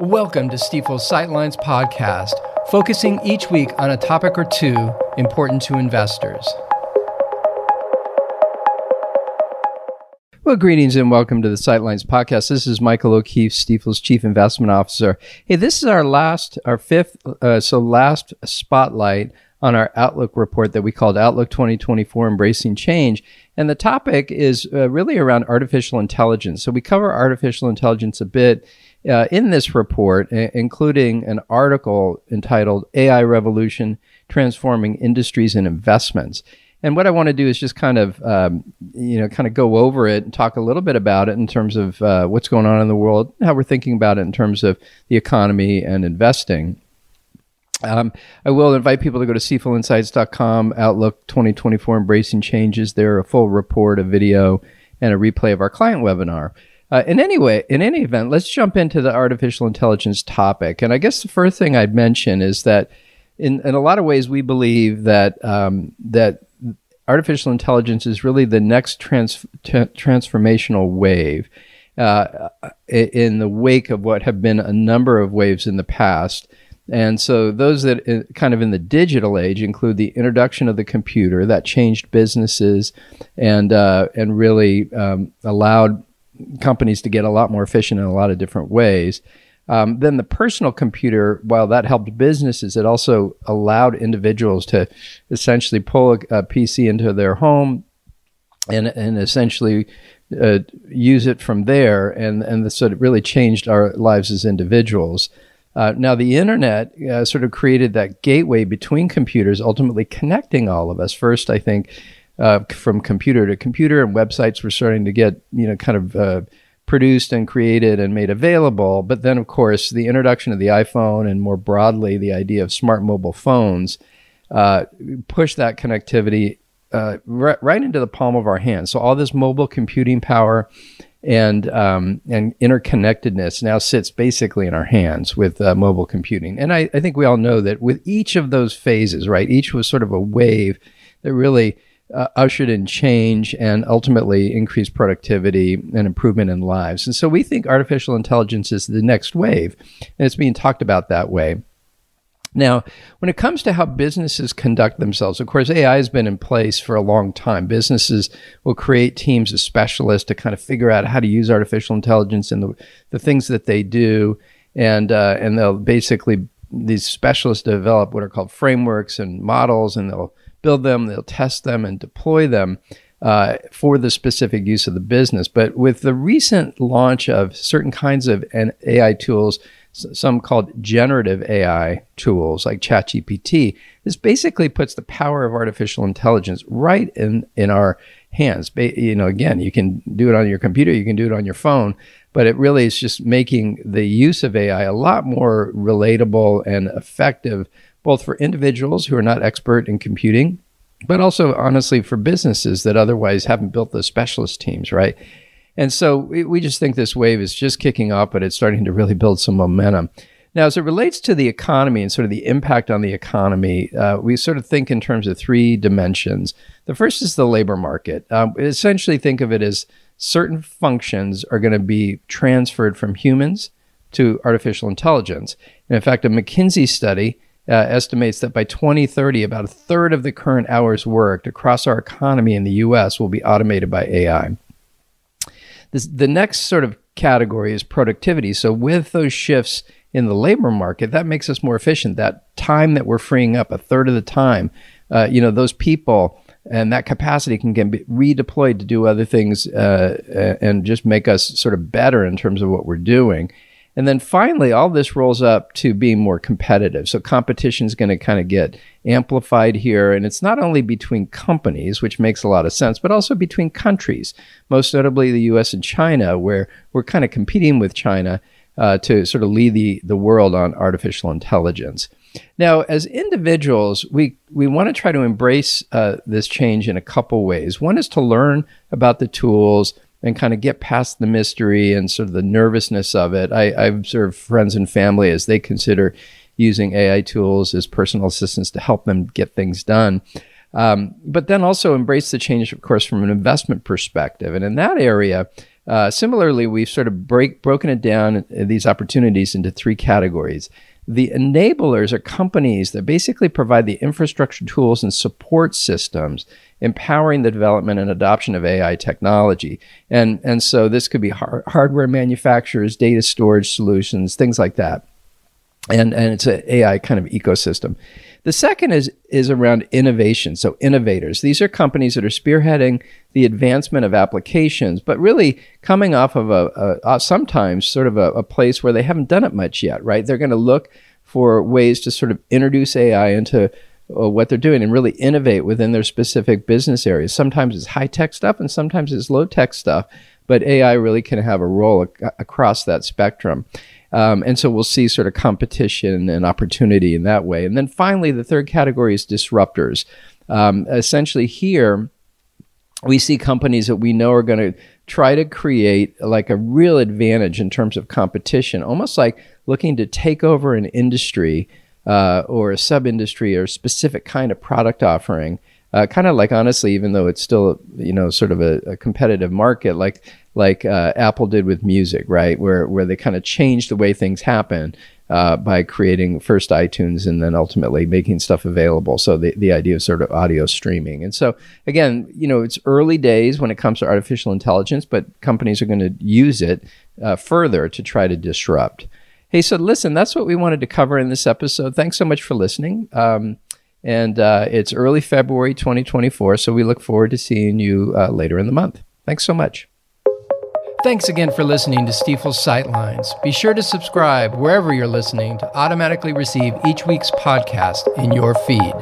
Welcome to Stifel's Sightlines podcast, focusing each week on a topic or two important to investors. Well, greetings and welcome to the Sightlines podcast. This is Michael O'Keefe, Stifel's Chief Investment Officer. Hey, this is our last, our fifth, uh, so last spotlight on our Outlook report that we called Outlook 2024 Embracing Change. And the topic is uh, really around artificial intelligence. So we cover artificial intelligence a bit uh, in this report, I- including an article entitled AI Revolution Transforming Industries and Investments. And what I want to do is just kind of, um, you know, kind of go over it and talk a little bit about it in terms of uh, what's going on in the world, how we're thinking about it in terms of the economy and investing. Um, I will invite people to go to stifelinsights.com, Outlook 2024 Embracing Changes. There, a full report, a video, and a replay of our client webinar. Uh, in any way, in any event, let's jump into the artificial intelligence topic. And I guess the first thing I'd mention is that, in, in a lot of ways, we believe that um, that artificial intelligence is really the next trans- t- transformational wave. Uh, in the wake of what have been a number of waves in the past. And so those that kind of in the digital age include the introduction of the computer that changed businesses and uh, and really um, allowed companies to get a lot more efficient in a lot of different ways. Um, then the personal computer, while that helped businesses, it also allowed individuals to essentially pull a, a PC into their home and and essentially uh, use it from there, and and so it really changed our lives as individuals. Uh, now, the internet uh, sort of created that gateway between computers, ultimately connecting all of us. First, I think uh, from computer to computer, and websites were starting to get you know kind of uh, produced and created and made available. But then, of course, the introduction of the iPhone and more broadly the idea of smart mobile phones uh, pushed that connectivity uh, right, right into the palm of our hands. So all this mobile computing power and um, and interconnectedness now sits basically in our hands with uh, mobile computing. And I, I think we all know that with each of those phases, right, each was sort of a wave that really uh, ushered in change and ultimately increased productivity and improvement in lives. And so we think artificial intelligence is the next wave, and it's being talked about that way. Now, when it comes to how businesses conduct themselves, of course, AI has been in place for a long time. Businesses will create teams of specialists to kind of figure out how to use artificial intelligence in the, the things that they do. And, uh, and they'll basically, these specialists develop what are called frameworks and models, and they'll build them, they'll test them, and deploy them. Uh, for the specific use of the business. But with the recent launch of certain kinds of AI tools, some called generative AI tools like ChatGPT. This basically puts the power of artificial intelligence right in, in our hands. You know, again, you can do it on your computer, you can do it on your phone, but it really is just making the use of AI a lot more relatable and effective, both for individuals who are not expert in computing, but also honestly for businesses that otherwise haven't built those specialist teams, right? And so we, just think this wave is just kicking off, but it's starting to really build some momentum. Now, as it relates to the economy and sort of the impact on the economy, uh, we sort of think in terms of three dimensions. The first is the labor market. Um, essentially, think of it as certain functions are going to be transferred from humans to artificial intelligence. And in fact, a McKinsey study uh, estimates that by 2030, about a third of the current hours worked across our economy in the US will be automated by AI. This, the next sort of category is productivity. So with those shifts in the labor market, that makes us more efficient. That time that we're freeing up, a third of the time, uh, you know, those people and that capacity can get redeployed to do other things uh, and just make us sort of better in terms of what we're doing. And then finally, all this rolls up to being more competitive. So competition is going to kind of get amplified here. And it's not only between companies, which makes a lot of sense, but also between countries, most notably the US and China, where we're kind of competing with China uh, to sort of lead the, the world on artificial intelligence. Now, as individuals, we, we want to try to embrace uh, this change in a couple ways. One is to learn about the tools and kind of get past the mystery and sort of the nervousness of it. I, I observe friends and family as they consider using AI tools as personal assistants to help them get things done. Um, but then also embrace the change, of course, from an investment perspective. And in that area, Uh, similarly, we've sort of break, broken it down, uh, these opportunities, into three categories. The enablers are companies that basically provide the infrastructure tools and support systems empowering the development and adoption of AI technology. And, and so this could be har- hardware manufacturers, data storage solutions, things like that. And, and it's an AI kind of ecosystem. The second is, is around innovation. So, innovators. These are companies that are spearheading the advancement of applications, but really coming off of a, a, a sometimes sort of a, a place where they haven't done it much yet, right? They're going to look for ways to sort of introduce AI into uh, what they're doing and really innovate within their specific business areas. Sometimes it's high tech stuff and sometimes it's low tech stuff, but AI really can have a role ac- across that spectrum. Um, and so we'll see sort of competition and opportunity in that way. And then finally, the third category is disruptors. Um, essentially, here we see companies that we know are going to try to create like a real advantage in terms of competition, almost like looking to take over an industry uh, or a sub industry or a specific kind of product offering. Uh, kind of like honestly, even though it's still you know sort of a, a competitive market, like like uh, Apple did with music, right? Where where they kind of changed the way things happen uh, by creating first iTunes and then ultimately making stuff available. So the the idea of sort of audio streaming. And so again, you know, it's early days when it comes to artificial intelligence, but companies are going to use it uh, further to try to disrupt. Hey, so listen, that's what we wanted to cover in this episode. Thanks so much for listening. Um, and uh, it's early February 2024, so we look forward to seeing you uh, later in the month. Thanks so much. Thanks again for listening to Stifel's Sightlines. Be sure to subscribe wherever you're listening to automatically receive each week's podcast in your feed.